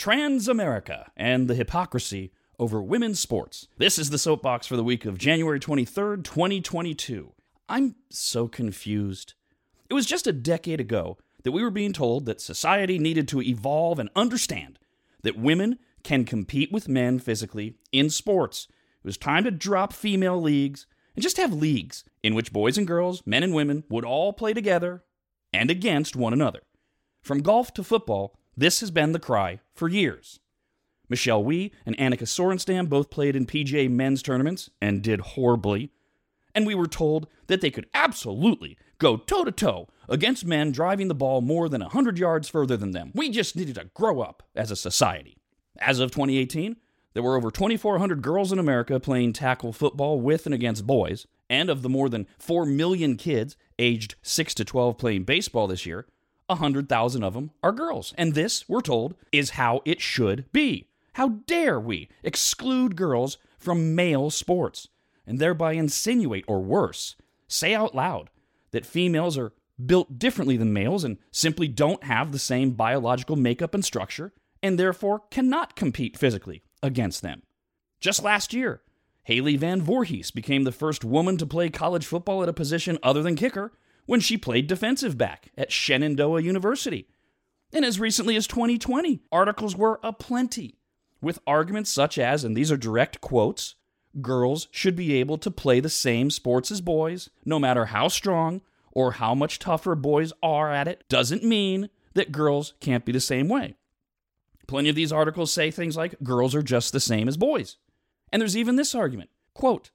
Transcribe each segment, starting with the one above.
Transamerica and the hypocrisy over women's sports. This is the soapbox for the week of January 23rd, 2022. I'm so confused. It was just a decade ago that we were being told that society needed to evolve and understand that women can compete with men physically in sports. It was time to drop female leagues and just have leagues in which boys and girls, men and women, would all play together and against one another. From golf to football, this has been the cry for years. Michelle Wie and Annika Sorenstam both played in PGA men's tournaments and did horribly. And we were told that they could absolutely go toe to toe against men driving the ball more than 100 yards further than them. We just needed to grow up as a society. As of 2018, there were over 2,400 girls in America playing tackle football with and against boys, and of the more than 4 million kids aged 6 to 12 playing baseball this year, 100,000 of them are girls. And this, we're told, is how it should be. How dare we exclude girls from male sports and thereby insinuate, or worse, say out loud that females are built differently than males and simply don't have the same biological makeup and structure and therefore cannot compete physically against them. Just last year, Haley Van Voorhis became the first woman to play college football at a position other than kicker when she played defensive back at Shenandoah University. And as recently as 2020, articles were aplenty with arguments such as, and these are direct quotes, girls should be able to play the same sports as boys, no matter how strong or how much tougher boys are at it, doesn't mean that girls can't be the same way. Plenty of these articles say things like girls are just the same as boys. And there's even this argument quote,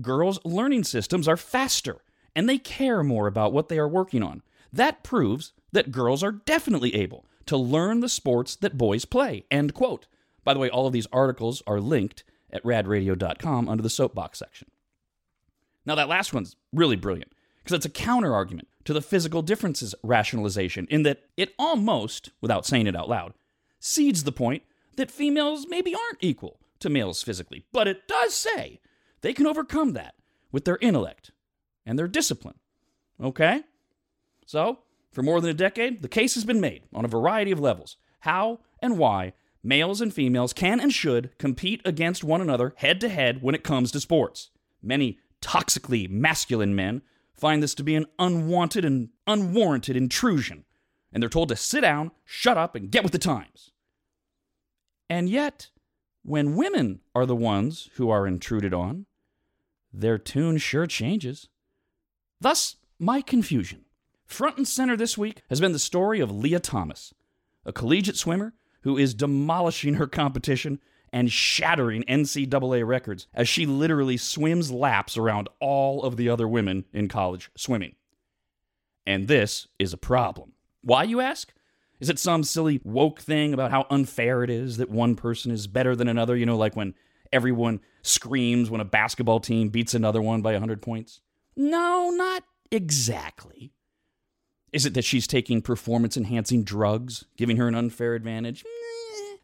girls' learning systems are faster and they care more about what they are working on. That proves that girls are definitely able to learn the sports that boys play. End quote. By the way, all of these articles are linked at radradio.com under the soapbox section. Now, that last one's really brilliant because it's a counter argument to the physical differences rationalization in that it almost, without saying it out loud, cedes the point that females maybe aren't equal to males physically, but it does say they can overcome that with their intellect and their discipline. Okay? So, for more than a decade, the case has been made on a variety of levels how and why males and females can and should compete against one another head to head when it comes to sports. Many toxically masculine men find this to be an unwanted and unwarranted intrusion, and they're told to sit down, shut up, and get with the times. And yet, when women are the ones who are intruded on, their tune sure changes. Thus, my confusion. Front and center this week has been the story of Lia Thomas, a collegiate swimmer who is demolishing her competition and shattering NCAA records as she literally swims laps around all of the other women in college swimming. And this is a problem. Why, you ask? Is it some silly woke thing about how unfair it is that one person is better than another? You know, like when everyone screams when a basketball team beats another one by 100 points? No, not exactly. Is it that she's taking performance enhancing drugs, giving her an unfair advantage?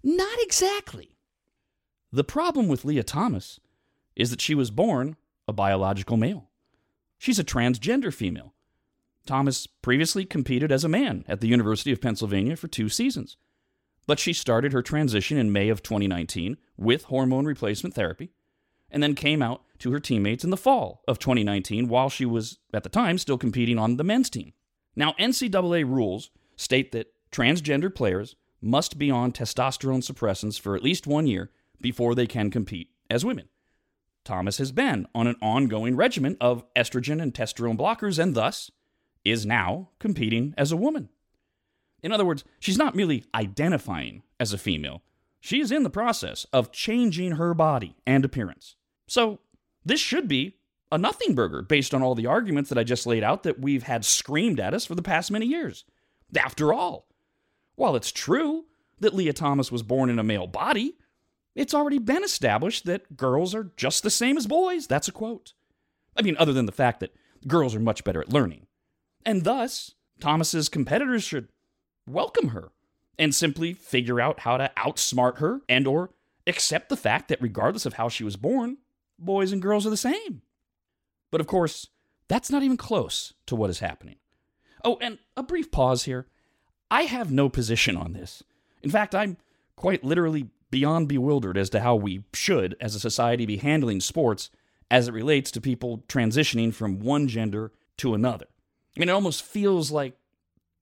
Not exactly. The problem with Lia Thomas is that she was born a biological male. She's a transgender female. Thomas previously competed as a man at the University of Pennsylvania for two seasons, but she started her transition in May of 2019 with hormone replacement therapy and then came out to her teammates in the fall of 2019 while she was, at the time, still competing on the men's team. Now, NCAA rules state that transgender players must be on testosterone suppressants for at least one year before they can compete as women. Thomas has been on an ongoing regimen of estrogen and testosterone blockers and thus is now competing as a woman. In other words, she's not merely identifying as a female, she is in the process of changing her body and appearance. So, this should be a nothing burger based on all the arguments that I just laid out that we've had screamed at us for the past many years. After all, while it's true that Lia Thomas was born in a male body, it's already been established that girls are just the same as boys. That's a quote. I mean, other than the fact that girls are much better at learning. And thus, Thomas's competitors should welcome her and simply figure out how to outsmart her and or accept the fact that regardless of how she was born, boys and girls are the same. But of course, that's not even close to what is happening. Oh, and a brief pause here. I have no position on this. In fact, I'm quite literally beyond bewildered as to how we should, as a society, be handling sports as it relates to people transitioning from one gender to another. I mean, it almost feels like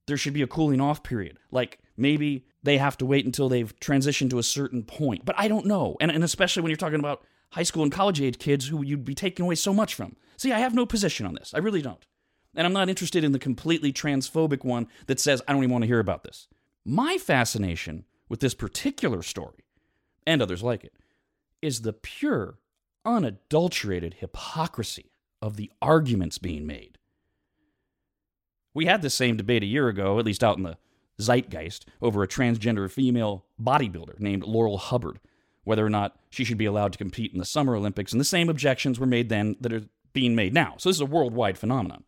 there should be a cooling off period. Like maybe they have to wait until they've transitioned to a certain point. But I don't know. And, and especially when you're talking about high school and college age kids who you'd be taking away so much from. See, I have no position on this. I really don't. And I'm not interested in the completely transphobic one that says, I don't even want to hear about this. My fascination with this particular story, and others like it, is the pure, unadulterated hypocrisy of the arguments being made. We had this same debate a year ago, at least out in the zeitgeist, over a transgender female bodybuilder named Laurel Hubbard, whether or not she should be allowed to compete in the Summer Olympics, and the same objections were made then that are being made now. So this is a worldwide phenomenon.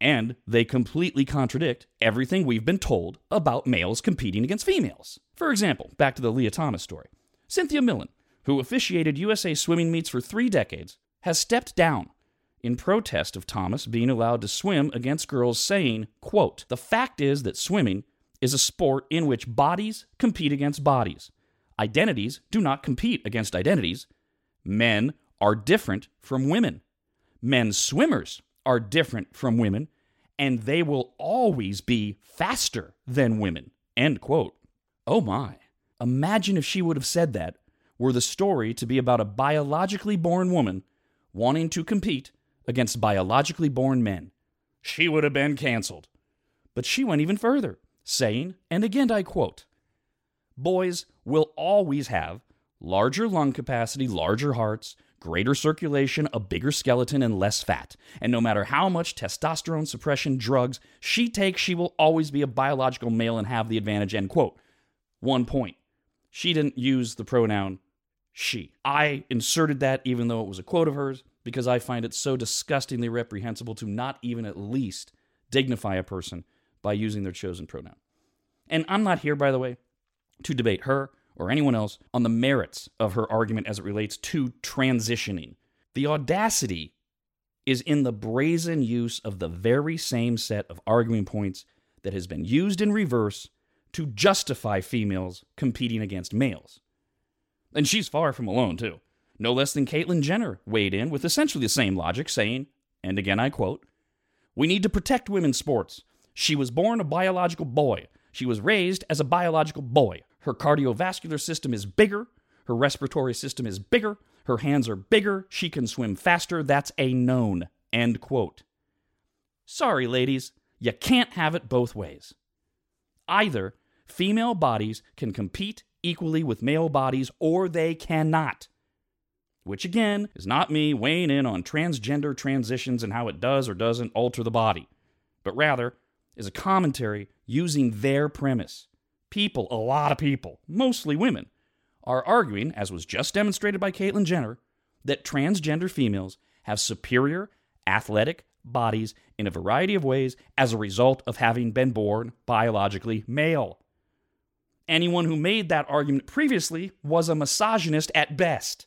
And they completely contradict everything we've been told about males competing against females. For example, back to the Lia Thomas story. Cynthia Millen, who officiated USA swimming meets for three decades, has stepped down in protest of Thomas being allowed to swim against girls, saying, quote, The fact is that swimming is a sport in which bodies compete against bodies. Identities do not compete against identities. Men are different from women. Men swimmers are different from women, and they will always be faster than women. End quote. Oh my. Imagine if she would have said that were the story to be about a biologically born woman wanting to compete against biologically born men. She would have been canceled. But she went even further, saying, and again I quote, Boys will always have larger lung capacity, larger hearts, greater circulation, a bigger skeleton, and less fat. And no matter how much testosterone suppression drugs she takes, she will always be a biological male and have the advantage. End quote. One point. She didn't use the pronoun she. I inserted that even though it was a quote of hers because I find it so disgustingly reprehensible to not even at least dignify a person by using their chosen pronoun. And I'm not here, by the way, to debate her or anyone else on the merits of her argument as it relates to transitioning. The audacity is in the brazen use of the very same set of arguing points that has been used in reverse to justify females competing against males. And she's far from alone, too. No less than Caitlyn Jenner weighed in with essentially the same logic, saying, and again I quote, We need to protect women's sports. She was born a biological boy. She was raised as a biological boy. Her cardiovascular system is bigger. Her respiratory system is bigger. Her hands are bigger. She can swim faster. That's a known. End quote. Sorry, ladies, you can't have it both ways. Either female bodies can compete equally with male bodies or they cannot. Which again is not me weighing in on transgender transitions and how it does or doesn't alter the body, but rather is a commentary using their premise people, a lot of people, mostly women, are arguing, as was just demonstrated by Caitlyn Jenner, that transgender females have superior athletic bodies in a variety of ways as a result of having been born biologically male. Anyone who made that argument previously was a misogynist at best.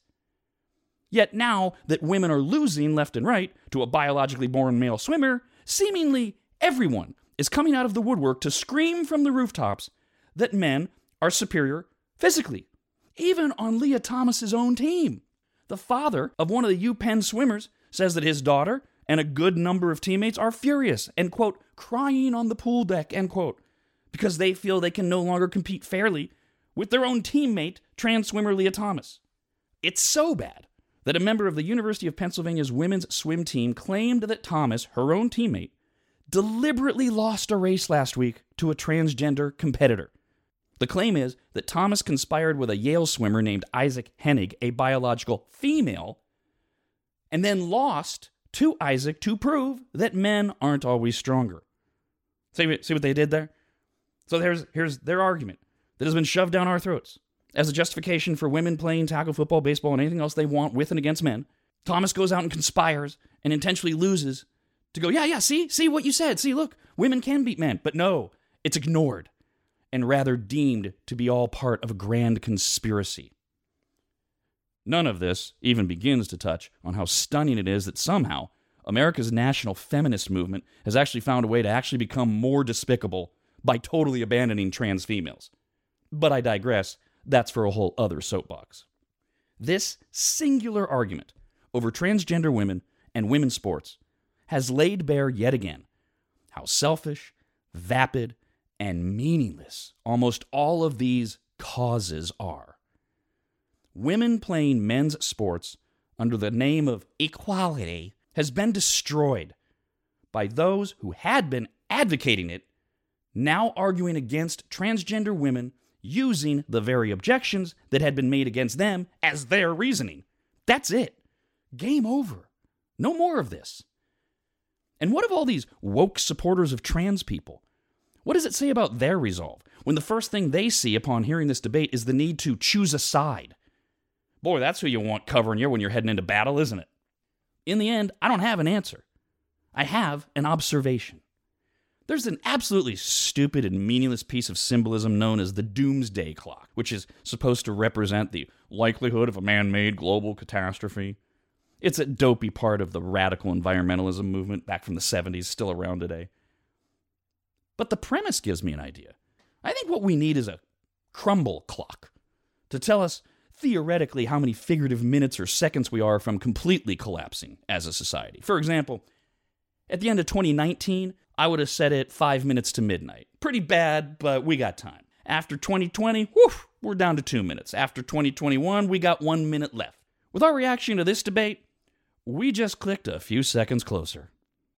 Yet now that women are losing left and right to a biologically born male swimmer, seemingly everyone is coming out of the woodwork to scream from the rooftops that men are superior physically, even on Lia Thomas's own team. The father of one of the UPenn swimmers says that his daughter and a good number of teammates are furious and, quote, crying on the pool deck, end quote, because they feel they can no longer compete fairly with their own teammate, trans swimmer Lia Thomas. It's so bad that a member of the University of Pennsylvania's women's swim team claimed that Thomas, her own teammate, deliberately lost a race last week to a transgender competitor. The claim is that Thomas conspired with a Yale swimmer named Iszac Henig, a biological female, and then lost to Iszac to prove that men aren't always stronger. See, see what they did there? So here's, here's their argument that has been shoved down our throats as a justification for women playing tackle football, baseball, and anything else they want with and against men. Thomas goes out and conspires and intentionally loses to go, yeah, yeah, see, see what you said. See, look, women can beat men. But no, it's ignored and rather deemed to be all part of a grand conspiracy. None of this even begins to touch on how stunning it is that somehow America's national feminist movement has actually found a way to actually become more despicable by totally abandoning trans females. But I digress. that's for a whole other soapbox. This singular argument over transgender women and women's sports has laid bare yet again how selfish, vapid, and meaningless almost all of these causes are. Women playing men's sports under the name of equality has been destroyed by those who had been advocating it, now arguing against transgender women using the very objections that had been made against them as their reasoning. That's it. Game over. No more of this. And what of all these woke supporters of trans people? What does it say about their resolve when the first thing they see upon hearing this debate is the need to choose a side? Boy, that's who you want covering you when you're heading into battle, isn't it? In the end, I don't have an answer. I have an observation. There's an absolutely stupid and meaningless piece of symbolism known as the doomsday clock, which is supposed to represent the likelihood of a man made global catastrophe. It's a dopey part of the radical environmentalism movement back from the 70s, still around today. But the premise gives me an idea. I think what we need is a crumble clock to tell us theoretically how many figurative minutes or seconds we are from completely collapsing as a society. For example, at the end of 2019, I would have set it five minutes to midnight. Pretty bad, but we got time. After 2020, whew, we're down to two minutes. After 2021, we got one minute left. With our reaction to this debate, we just clicked a few seconds closer.